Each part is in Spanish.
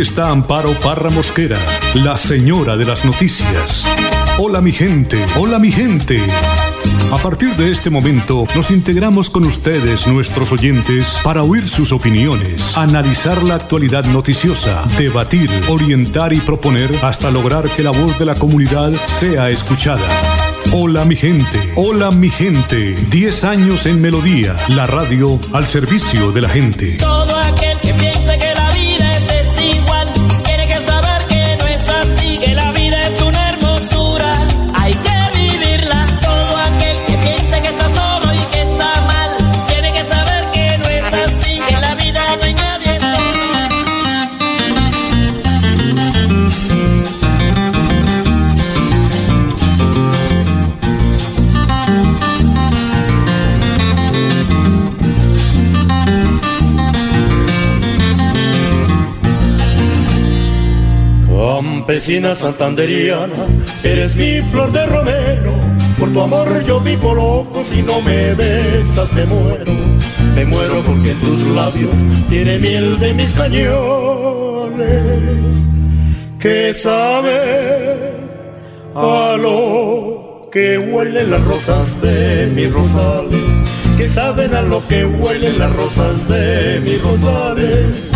Está Amparo Parra Mosquera, la señora de las noticias. Hola mi gente, hola mi gente. A partir de este momento nos integramos con ustedes, nuestros oyentes, para oír sus opiniones, analizar la actualidad noticiosa, debatir, orientar y proponer hasta lograr que la voz de la comunidad sea escuchada. Hola mi gente, hola mi gente. 10 años en Melodía, la radio al servicio de la gente. Todo aquel que piense que Campesina santanderiana, eres mi flor de romero. Por tu amor yo vivo loco, si no me besas me muero. Me muero porque en tus labios tiene miel de mis cañones. Que sabe a lo que huelen las rosas de mis rosales. Que saben a lo que huelen las rosas de mis rosales.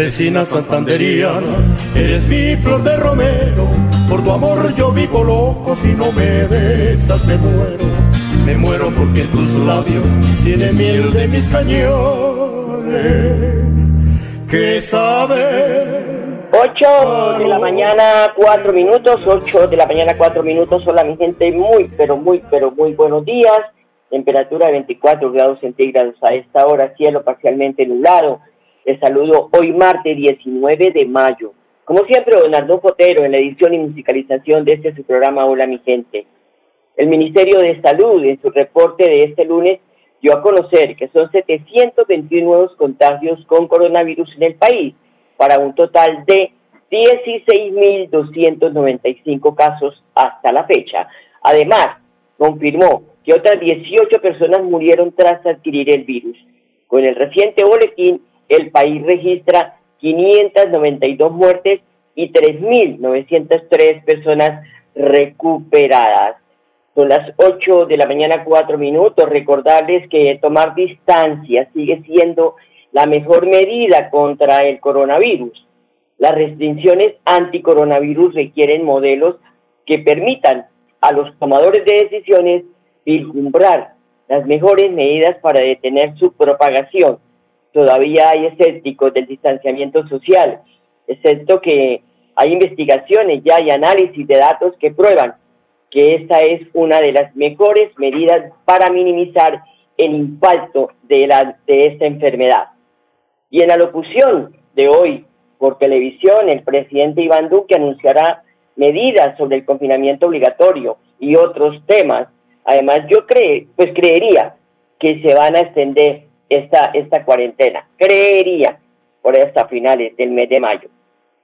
Campesina santanderiana, eres mi flor de romero. Por tu amor yo vivo loco, si no me besas me muero. Me muero porque en tus labios tiene miel de mis cañones. Que saben 8 de la mañana, 4 minutos, 8 de la mañana, 4 minutos. Hola, mi gente, muy, pero muy, pero muy buenos días. Temperatura de 24 grados centígrados a esta hora, cielo parcialmente nublado. Les saludo hoy martes 19 de mayo. Como siempre, don Arnulfo Potero en la edición y musicalización de este su programa Hola, mi gente. El Ministerio de Salud, en su reporte de este lunes, dio a conocer que son 721 nuevos contagios con coronavirus en el país, para un total de 16.295 casos hasta la fecha. Además, confirmó que otras 18 personas murieron tras adquirir el virus. Con el reciente boletín, el país registra 592 muertes y 3.903 personas recuperadas. Son las 8 de la mañana, 4 minutos. Recordarles que tomar distancia sigue siendo la mejor medida contra el coronavirus. Las restricciones anticoronavirus requieren modelos que permitan a los tomadores de decisiones vislumbrar las mejores medidas para detener su propagación. Todavía hay escépticos del distanciamiento social, excepto que hay investigaciones ya y análisis de datos que prueban que esta es una de las mejores medidas para minimizar el impacto de, la, de esta enfermedad. Y en la locución de hoy por televisión, el presidente Iván Duque anunciará medidas sobre el confinamiento obligatorio y otros temas. Además, yo cree, pues creería que se van a extender esta, esta cuarentena. Creería por hasta finales del mes de mayo.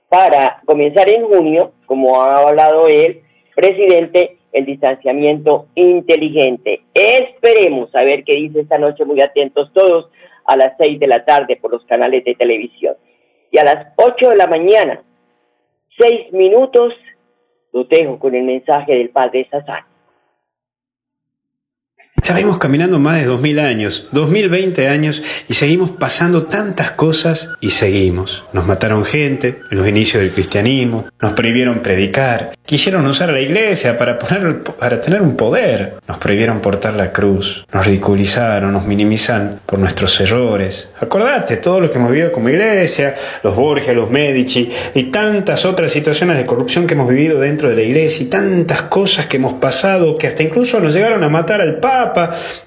Para comenzar en junio, como ha hablado el presidente, el distanciamiento inteligente. Esperemos a ver qué dice esta noche, muy atentos todos, a las seis de la tarde por los canales de televisión. Y a las ocho de la mañana, seis minutos, lo dejo con el mensaje del Padre Sazán. Ya caminando más de 2000 años, 2020 años y seguimos pasando tantas cosas y seguimos. Nos mataron gente en los inicios del cristianismo, nos prohibieron predicar, quisieron usar la iglesia para, para tener un poder, nos prohibieron portar la cruz, nos ridiculizaron, nos minimizan por nuestros errores. Acordate todo lo que hemos vivido como iglesia, los Borgia, los Medici y tantas otras situaciones de corrupción que hemos vivido dentro de la iglesia y tantas cosas que hemos pasado que hasta incluso nos llegaron a matar al Papa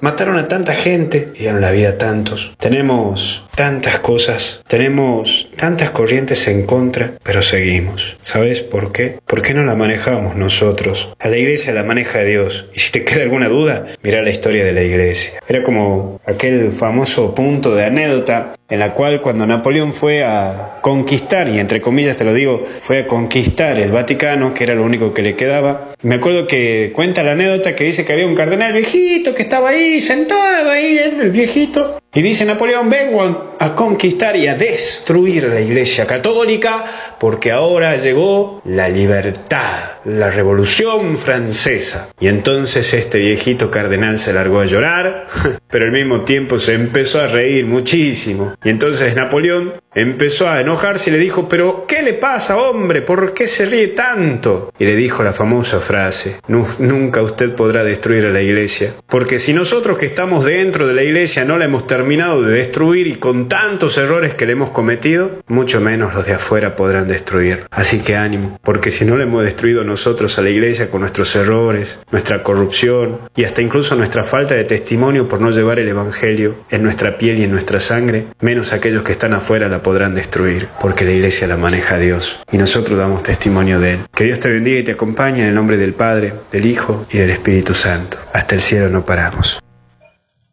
mataron a tanta gente y dieron la vida a tantos. Tenemos tantas cosas, tenemos tantas corrientes en contra, pero seguimos. ¿Sabes por qué? ¿Por qué no la manejamos nosotros? A la iglesia la maneja Dios. Y si te queda alguna duda, mira la historia de la iglesia. Era como aquel famoso punto de anécdota en la cual cuando Napoleón fue a conquistar, y entre comillas te lo digo, fue a conquistar el Vaticano, que era lo único que le quedaba, me acuerdo que cuenta la anécdota que dice que había un cardenal viejito que estaba ahí, sentado ahí, el viejito, y dice Napoleón, vengo a conquistar y a destruir la Iglesia Católica porque ahora llegó la libertad, la Revolución Francesa. Y entonces este viejito cardenal se largó a llorar, pero al mismo tiempo se empezó a reír muchísimo. Y entonces Napoleón empezó a enojarse y le dijo, pero ¿qué le pasa, hombre? ¿Por qué se ríe tanto? Y le dijo la famosa frase, nunca usted podrá destruir a la Iglesia, porque si nosotros que estamos dentro de la Iglesia no la hemos terminado de destruir y con tantos errores que le hemos cometido, mucho menos los de afuera podrán destruir. Así que ánimo, porque si no le hemos destruido nosotros a la iglesia con nuestros errores, nuestra corrupción y hasta incluso nuestra falta de testimonio por no llevar el Evangelio en nuestra piel y en nuestra sangre, menos aquellos que están afuera la podrán destruir, porque la iglesia la maneja Dios y nosotros damos testimonio de Él. Que Dios te bendiga y te acompañe en el nombre del Padre, del Hijo y del Espíritu Santo. Hasta el cielo no paramos.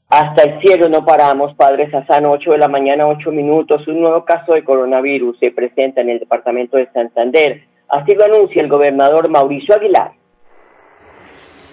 Hasta el cielo no paramos, Padre Sassano, 8 de la mañana, 8 minutos. Un nuevo caso de coronavirus se presenta en el departamento de Santander. Así lo anuncia el gobernador Mauricio Aguilar.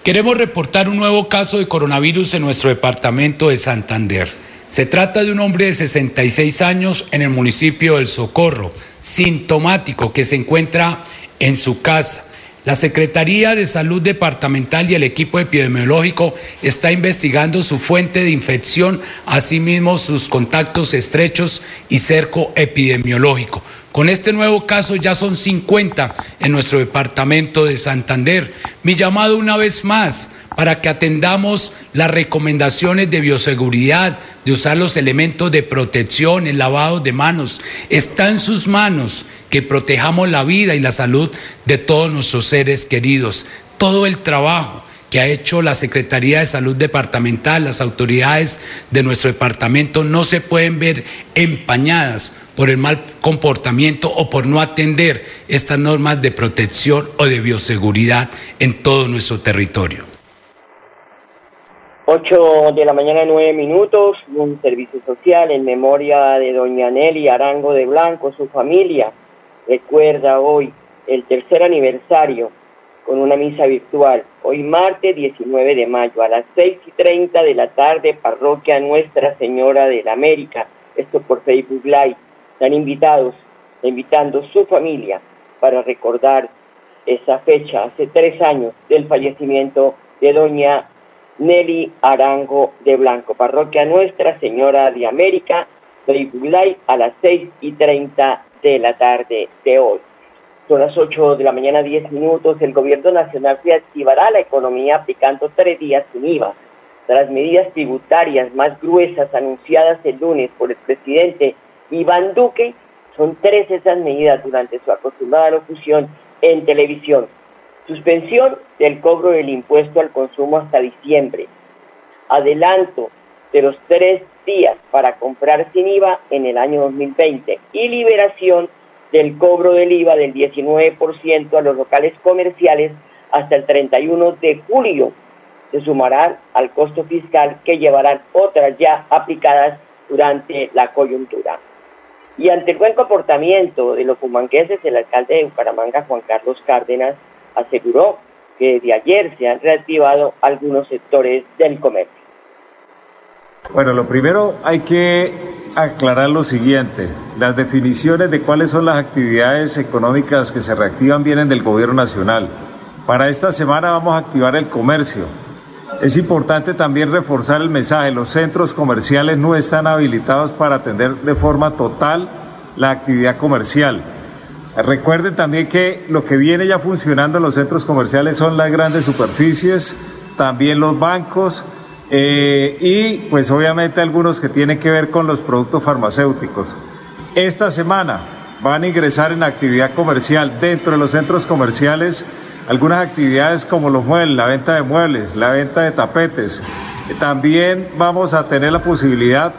Queremos reportar un nuevo caso de coronavirus en nuestro departamento de Santander. Se trata de un hombre de 66 años en el municipio del Socorro, sintomático, que se encuentra en su casa. La Secretaría de Salud Departamental y el equipo epidemiológico está investigando su fuente de infección, asimismo sus contactos estrechos y cerco epidemiológico. Con este nuevo caso ya son 50 en nuestro departamento de Santander. Mi llamado una vez más para que atendamos las recomendaciones de bioseguridad, de usar los elementos de protección, el lavado de manos. Está en sus manos que protejamos la vida y la salud de todos nuestros seres queridos. Todo el trabajo que ha hecho la Secretaría de Salud Departamental, las autoridades de nuestro departamento, no se pueden ver empañadas por el mal comportamiento o por no atender estas normas de protección o de bioseguridad en todo nuestro territorio. 8 de la mañana, 9 minutos, un servicio social en memoria de doña Nelly Arango de Blanco, su familia. Recuerda hoy el tercer aniversario con una misa virtual. Hoy martes 19 de mayo a las 6 y 30 de la tarde, parroquia Nuestra Señora de la América. Esto por Facebook Live están invitados, invitando su familia para recordar esa fecha, hace tres años del fallecimiento de doña Nelly Arango de Blanco, parroquia Nuestra Señora de América, Live a las seis y treinta de la tarde de hoy. Son las 8 de la mañana, 10 minutos. El gobierno nacional reactivará la economía aplicando tres días sin IVA. Tras medidas tributarias más gruesas anunciadas el lunes por el presidente Iván Duque, son tres esas medidas durante su acostumbrada locución en televisión. Suspensión del cobro del impuesto al consumo hasta diciembre. Adelanto de los tres días para comprar sin IVA en el año 2020 y liberación del cobro del IVA del 19% a los locales comerciales hasta el 31 de julio. Se sumarán al costo fiscal que llevarán otras ya aplicadas durante la coyuntura. Y ante el buen comportamiento de los fumanqueses, el alcalde de Bucaramanga, Juan Carlos Cárdenas, aseguró que desde ayer se han reactivado algunos sectores del comercio. Bueno, lo primero hay que aclarar lo siguiente. Las definiciones de cuáles son las actividades económicas que se reactivan vienen del gobierno nacional. Para esta semana vamos a activar el comercio. Es importante también reforzar el mensaje. Los centros comerciales no están habilitados para atender de forma total la actividad comercial. Recuerden también que lo que viene ya funcionando en los centros comerciales son las grandes superficies, también los bancos eh, y pues obviamente algunos que tienen que ver con los productos farmacéuticos. Esta semana van a ingresar en actividad comercial dentro de los centros comerciales algunas actividades como los muebles, la venta de muebles, la venta de tapetes. También vamos a tener la posibilidad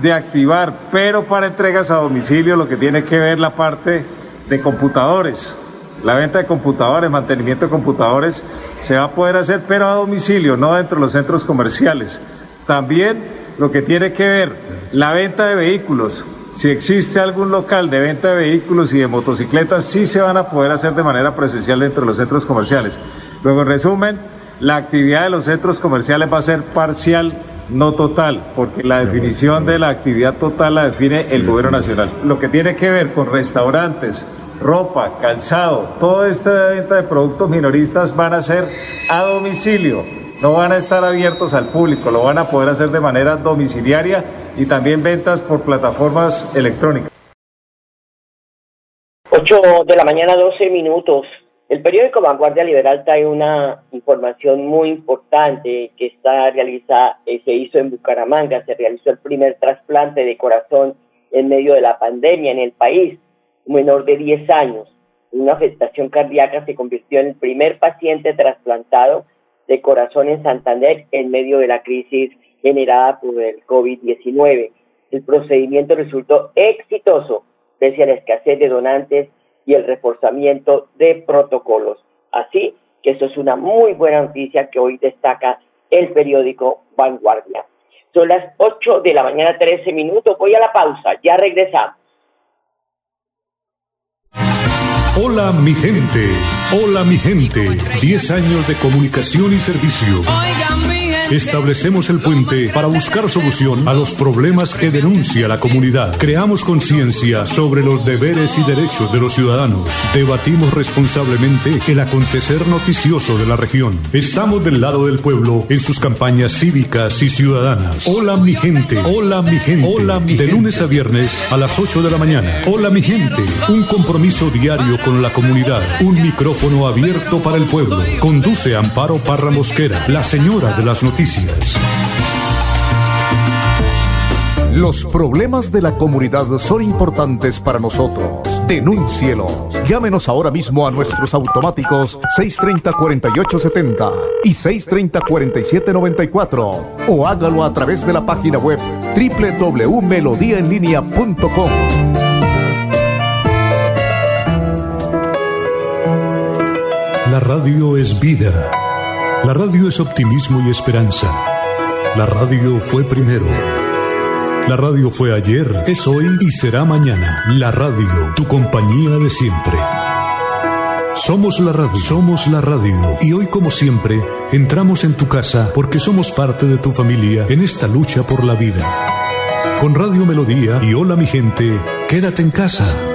de activar, pero para entregas a domicilio, lo que tiene que ver la parte de computadores. La venta de computadores, mantenimiento de computadores, se va a poder hacer, pero a domicilio, no dentro de los centros comerciales. También lo que tiene que ver la venta de vehículos, si existe algún local de venta de vehículos y de motocicletas, sí se van a poder hacer de manera presencial dentro de los centros comerciales. Luego, en resumen, la actividad de los centros comerciales va a ser parcial, no total, porque la definición de la actividad total la define el gobierno nacional. Lo que tiene que ver con restaurantes, ropa, calzado, toda esta venta de productos minoristas van a ser a domicilio no van a estar abiertos al público, lo van a poder hacer de manera domiciliaria y también ventas por plataformas electrónicas. 8 de la mañana, 12 minutos. El periódico Vanguardia Liberal trae una información muy importante que está realizada, eh, se hizo en Bucaramanga, se realizó el primer trasplante de corazón en medio de la pandemia en el país. Menor de 10 años, una afectación cardíaca, se convirtió en el primer paciente trasplantado de corazón en Santander en medio de la crisis generada por el COVID-19. El procedimiento resultó exitoso pese a la escasez de donantes y el reforzamiento de protocolos. Así que eso es una muy buena noticia que hoy destaca el periódico Vanguardia. Son las 8 de la mañana, 13 minutos. Voy a la pausa, ya regresamos. Hola mi gente, hola mi gente, 10 años de comunicación y servicio. Establecemos el puente para buscar solución a los problemas que denuncia la comunidad. Creamos conciencia sobre los deberes y derechos de los ciudadanos. Debatimos responsablemente el acontecer noticioso de la región. Estamos del lado del pueblo en sus campañas cívicas y ciudadanas. Hola mi gente, hola mi gente. Hola mi De lunes a viernes a las 8 de la mañana. Hola mi gente, un compromiso diario con la comunidad. Un micrófono abierto para el pueblo. Conduce Amparo Parra Mosquera, la señora de las noticias. Los problemas de la comunidad son importantes para nosotros. Denúncielos. Llámenos ahora mismo a nuestros automáticos 630-4870 y 630-4794 o hágalo a través de la página web www.melodiaenlinea.com. La radio es vida. La radio es optimismo y esperanza. La radio fue primero. La radio fue ayer, es hoy y será mañana. La radio, tu compañía de siempre. Somos la radio, somos la radio. Y hoy como siempre, entramos en tu casa porque somos parte de tu familia en esta lucha por la vida. Con Radio Melodía y Hola mi gente, quédate en casa.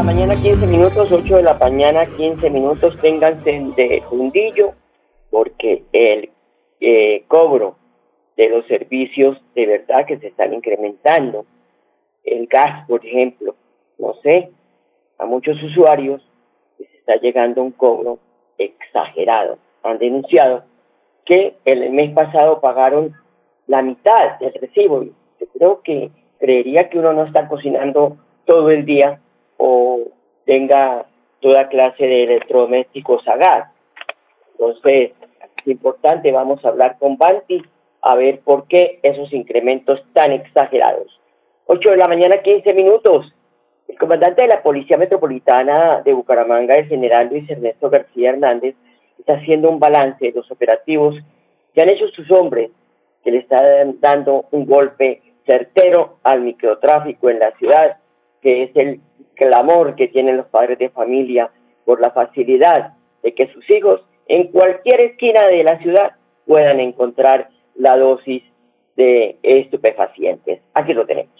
La mañana 15 minutos, 8 de la mañana 15 minutos, ténganse de fundillo porque el eh, cobro de los servicios de verdad que se están incrementando. El gas, por ejemplo, no sé, a muchos usuarios les está llegando un cobro exagerado. Han denunciado que el mes pasado pagaron la mitad del recibo. Yo creo que creería que uno no está cocinando todo el día o tenga toda clase de electrodomésticos a gas. Entonces, es importante, vamos a hablar con Banti a ver por qué esos incrementos tan exagerados. 8 de la mañana, 15 minutos. El comandante de la Policía Metropolitana de Bucaramanga, el general Luis Ernesto García Hernández, está haciendo un balance de los operativos que han hecho sus hombres, que le están dando un golpe certero al microtráfico en la ciudad, que es el clamor que tienen los padres de familia por la facilidad de que sus hijos en cualquier esquina de la ciudad puedan encontrar la dosis de estupefacientes. Aquí lo tenemos.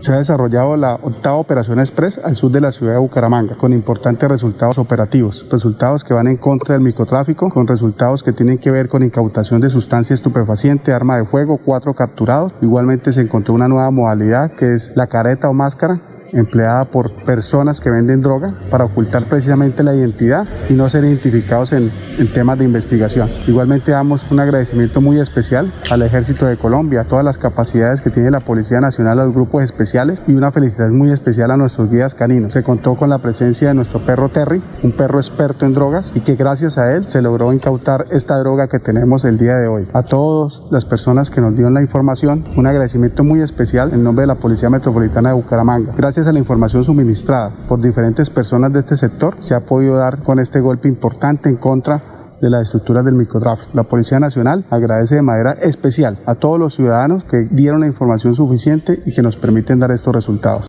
Se ha desarrollado la octava operación express al sur de la ciudad de Bucaramanga, con importantes resultados operativos, resultados que van en contra del microtráfico, con resultados que tienen que ver con incautación de sustancia estupefaciente, arma de fuego, cuatro capturados. Igualmente se encontró una nueva modalidad que es la careta o máscara, empleada por personas que venden droga para ocultar precisamente la identidad y no ser identificados en, en temas de investigación. Igualmente damos un agradecimiento muy especial al Ejército de Colombia, a todas las capacidades que tiene la Policía Nacional, a los grupos especiales y una felicidad muy especial a nuestros guías caninos. Se contó con la presencia de nuestro perro Terry, un perro experto en drogas y que gracias a él se logró incautar esta droga que tenemos el día de hoy. A todas las personas que nos dieron la información, un agradecimiento muy especial en nombre de la Policía Metropolitana de Bucaramanga. Gracias a la información suministrada por diferentes personas de este sector, se ha podido dar con este golpe importante en contra de las estructuras del microtráfico. La Policía Nacional agradece de manera especial a todos los ciudadanos que dieron la información suficiente y que nos permiten dar estos resultados.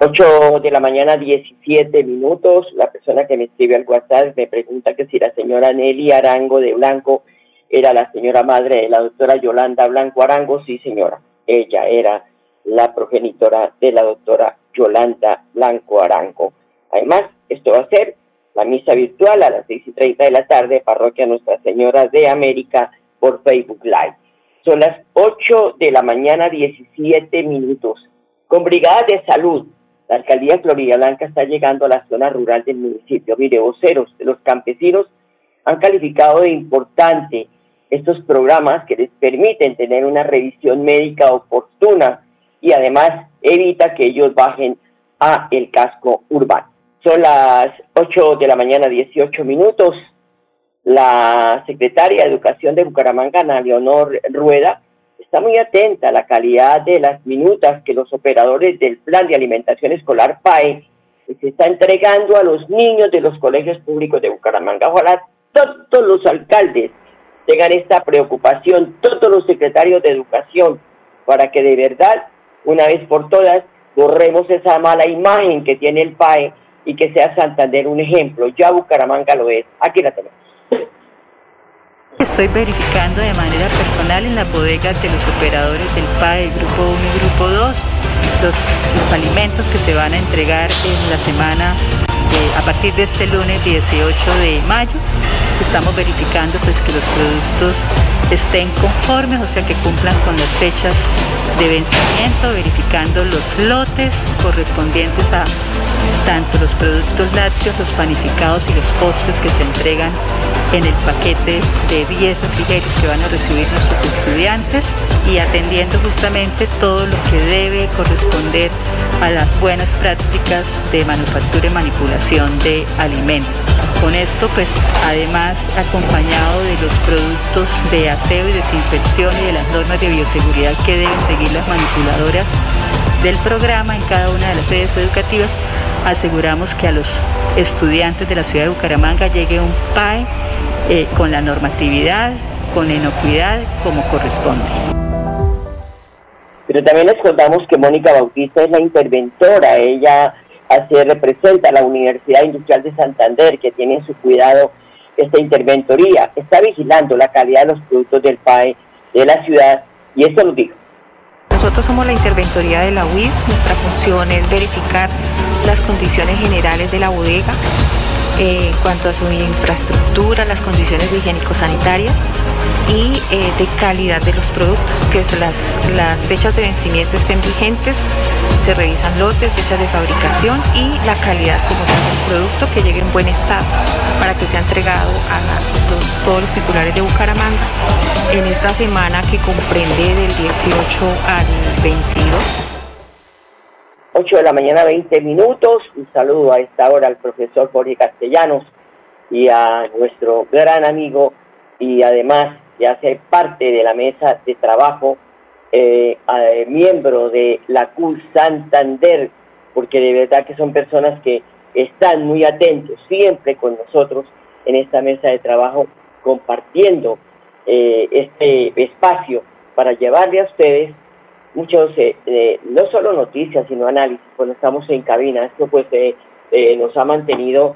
8 de la mañana, 17 minutos. La persona que me escribe al WhatsApp me pregunta que si la señora Nelly Arango de Blanco era la señora madre de la doctora Yolanda Blanco Arango. Sí, señora. Ella era la progenitora de la doctora Yolanda Blanco Arango. Además, esto va a ser la misa virtual a las 6 y 30 de la tarde, Parroquia Nuestra Señora de América por Facebook Live. Son las 8 de la mañana, 17 minutos. Con brigadas de salud, la alcaldía Florida Blanca está llegando a la zona rural del municipio. Mire, voceros los campesinos han calificado de importante estos programas que les permiten tener una revisión médica oportuna y además evita que ellos bajen a el casco urbano. Son las 8 de la mañana, 18 minutos. La secretaria de Educación de Bucaramanga, Leonor Rueda, está muy atenta a la calidad de las minutas que los operadores del Plan de Alimentación Escolar PAE se está entregando a los niños de los colegios públicos de Bucaramanga. Ojalá todos los alcaldes tengan esta preocupación, todos los secretarios de educación, para que de verdad, una vez por todas, borremos esa mala imagen que tiene el PAE y que sea Santander un ejemplo. Ya Bucaramanga lo es. Aquí la tenemos. Estoy verificando de manera personal en las bodegas de los operadores del PAE, Grupo 1 y Grupo 2, los, los alimentos que se van a entregar en la semana a partir de este lunes 18 de mayo. Estamos verificando pues que los productos estén conformes, o sea que cumplan con las fechas de vencimiento, verificando los lotes correspondientes a tanto los productos lácteos, los panificados y los postres que se entregan en el paquete de 10 refrigerios que van a recibir nuestros estudiantes y atendiendo justamente todo lo que debe corresponder a las buenas prácticas de manufactura y manipulación de alimentos. Con esto, pues además acompañado de los productos de aseo y desinfección y de las normas de bioseguridad que deben seguir las manipuladoras del programa en cada una de las sedes educativas, aseguramos que a los estudiantes de la ciudad de Bucaramanga llegue un PAE eh, con la normatividad, con la inocuidad como corresponde. Pero también les contamos que Mónica Bautista es la interventora, ella hace, representa a la Universidad Industrial de Santander, que tiene en su cuidado esta interventoría, está vigilando la calidad de los productos del PAE de la ciudad y esto lo dijo. Nosotros somos la interventoría de la UIS, nuestra función es verificar las condiciones generales de la bodega eh, en cuanto a su infraestructura, las condiciones higiénico-sanitarias y eh, de calidad de los productos, que las, las fechas de vencimiento estén vigentes, se revisan lotes, fechas de fabricación y la calidad como tal del producto que llegue en buen estado para que sea entregado a todos los titulares de Bucaramanga en esta semana que comprende del 18 al 22. 8 de la mañana, 20 minutos. Un saludo a esta hora al profesor Jorge Castellanos y a nuestro gran amigo y además ya hace parte de la mesa de trabajo, eh, miembro de la CUL Santander, porque de verdad que son personas que están muy atentos siempre con nosotros en esta mesa de trabajo, compartiendo eh, este espacio para llevarle a ustedes muchos, eh, no solo noticias, sino análisis, cuando estamos en cabina. Esto pues nos ha mantenido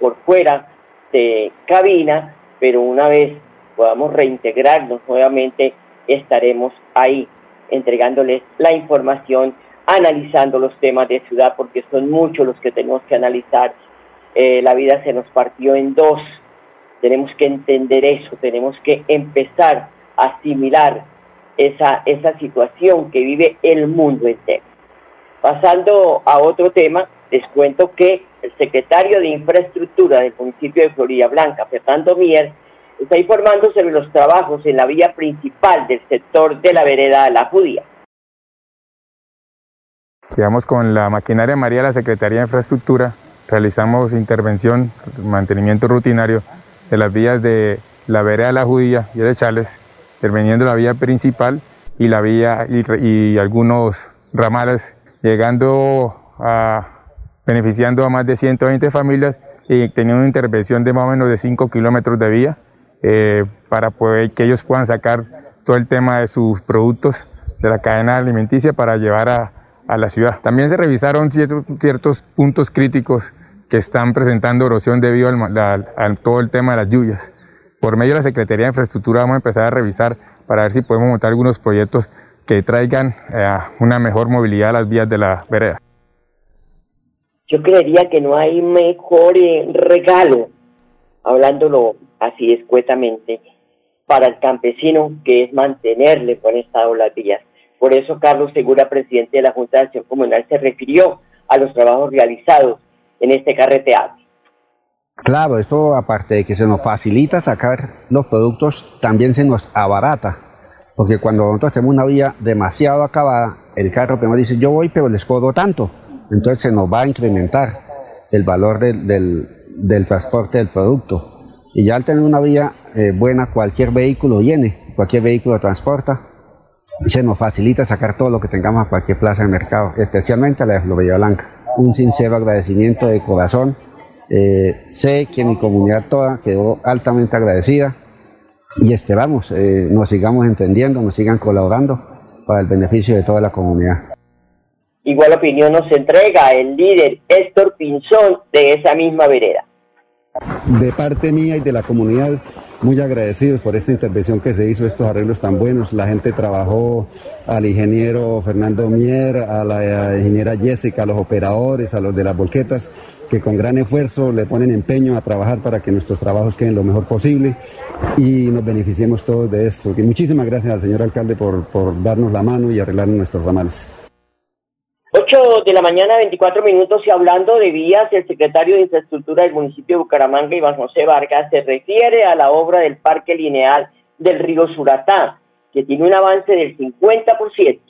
por fuera de cabina, pero una vez podamos reintegrarnos nuevamente, estaremos ahí entregándoles la información, analizando los temas de ciudad, porque son muchos los que tenemos que analizar. Eh, la vida se nos partió en dos. Tenemos que entender eso, tenemos que empezar a asimilar esa, esa situación que vive el mundo entero. Pasando a otro tema, les cuento que el secretario de Infraestructura del municipio de Florida Blanca, Fernando Mier, está informando sobre los trabajos en la vía principal del sector de la vereda La Judía. Quedamos con la maquinaria María de la Secretaría de Infraestructura, realizamos intervención, mantenimiento rutinario de las vías de la vereda La Judía y de Chales, interviniendo la vía principal y la vía y, algunos ramales llegando a beneficiando a más de 120 familias y teniendo una intervención de más o menos de 5 kilómetros de vía eh, para que ellos puedan sacar todo el tema de sus productos de la cadena alimenticia para llevar a, la ciudad. También se revisaron ciertos, ciertos puntos críticos que están presentando erosión debido al, a todo el tema de las lluvias. Por medio de la Secretaría de Infraestructura vamos a empezar a revisar para ver si podemos montar algunos proyectos que traigan eh, una mejor movilidad a las vías de la vereda. Yo creería que no hay mejor eh, regalo, hablándolo así escuetamente, para el campesino que es mantenerle buen estado las vías. Por eso Carlos Segura, presidente de la Junta de Acción Comunal, se refirió a los trabajos realizados en este carreteado. Claro, esto aparte de que se nos facilita sacar los productos, también se nos abarata porque cuando nosotros tenemos una vía demasiado acabada, el carro primero dice, yo voy, pero les cobro tanto. Entonces se nos va a incrementar el valor del, del, transporte del producto. Y ya al tener una vía eh, buena, cualquier vehículo viene, cualquier vehículo transporta, se nos facilita sacar todo lo que tengamos a cualquier plaza de mercado, especialmente a la de Florida Blanca. Un sincero agradecimiento de corazón. Eh, sé que mi comunidad toda quedó altamente agradecida y esperamos eh, nos sigamos entendiendo, nos sigan colaborando para el beneficio de toda la comunidad. Igual opinión nos entrega el líder Héctor Pinzón de esa misma vereda. De parte mía y de la comunidad, muy agradecidos por esta intervención que se hizo, estos arreglos tan buenos. La gente trabajó al ingeniero Fernando Mier, a la ingeniera Jessica, a los operadores, a los de las volquetas que con gran esfuerzo le ponen empeño a trabajar para que nuestros trabajos queden lo mejor posible y nos beneficiemos todos de esto. Y muchísimas gracias al señor alcalde por, por darnos la mano y arreglar nuestros ramales. 8 de la mañana, 24 minutos, y hablando de vías, el secretario de Infraestructura del municipio de Bucaramanga, Iván José Vargas, se refiere a la obra del Parque Lineal del río Suratá, que tiene un avance del 50%.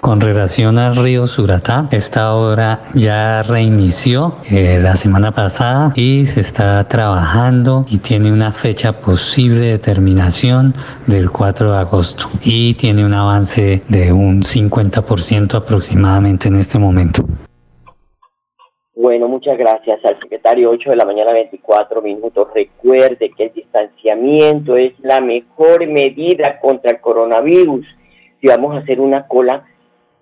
Con relación al río Suratá, esta obra ya reinició eh, la semana pasada y se está trabajando y tiene una fecha posible de terminación del 4 de agosto y tiene un avance de un 50% aproximadamente en este momento. Bueno, muchas gracias al secretario 8 de la mañana 24 minutos. Recuerde que el distanciamiento es la mejor medida contra el coronavirus. Si vamos a hacer una cola,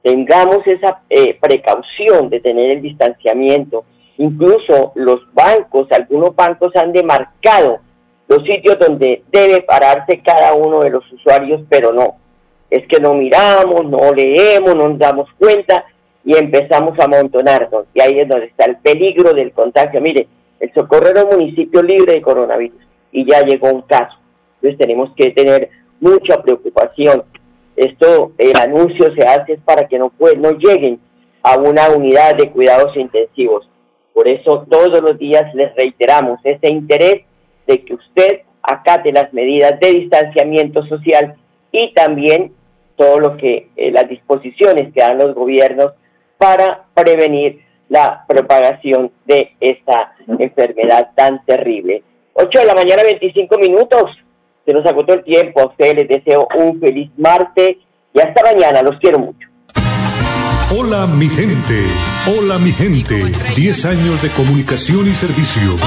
tengamos esa eh, precaución de tener el distanciamiento. Incluso los bancos, algunos bancos han demarcado los sitios donde debe pararse cada uno de los usuarios, pero no. Es que no miramos, no leemos, no nos damos cuenta y empezamos a amontonarnos. Y ahí es donde está el peligro del contagio. Mire, el Socorro era un municipio libre de coronavirus y ya llegó un caso. Entonces tenemos que tener mucha preocupación esto, el anuncio se hace para que no, no lleguen a una unidad de cuidados intensivos. Por eso todos los días les reiteramos ese interés de que usted acate las medidas de distanciamiento social y también todo lo que eh, las disposiciones que dan los gobiernos para prevenir la propagación de esta enfermedad tan terrible. 8 de la mañana, 25 minutos. Se nos agotó el tiempo. A ustedes les deseo un feliz martes y hasta mañana. Los quiero mucho. Hola mi gente, hola mi gente. 10 años de comunicación y servicio.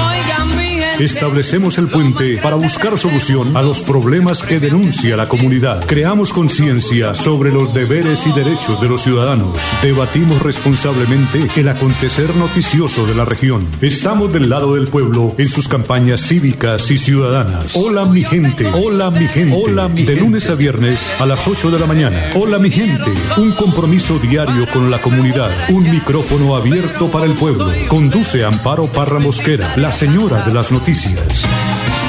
Establecemos el puente para buscar solución a los problemas que denuncia la comunidad. Creamos conciencia sobre los deberes y derechos de los ciudadanos. Debatimos responsablemente el acontecer noticioso de la región. Estamos del lado del pueblo en sus campañas cívicas y ciudadanas. Hola mi gente, hola mi gente. Hola mi De lunes a viernes a las 8 de la mañana. Hola mi gente. Un compromiso diario con la comunidad. Un micrófono abierto para el pueblo. Conduce Amparo Parra Mosquera, la señora de las noticias. Notícias.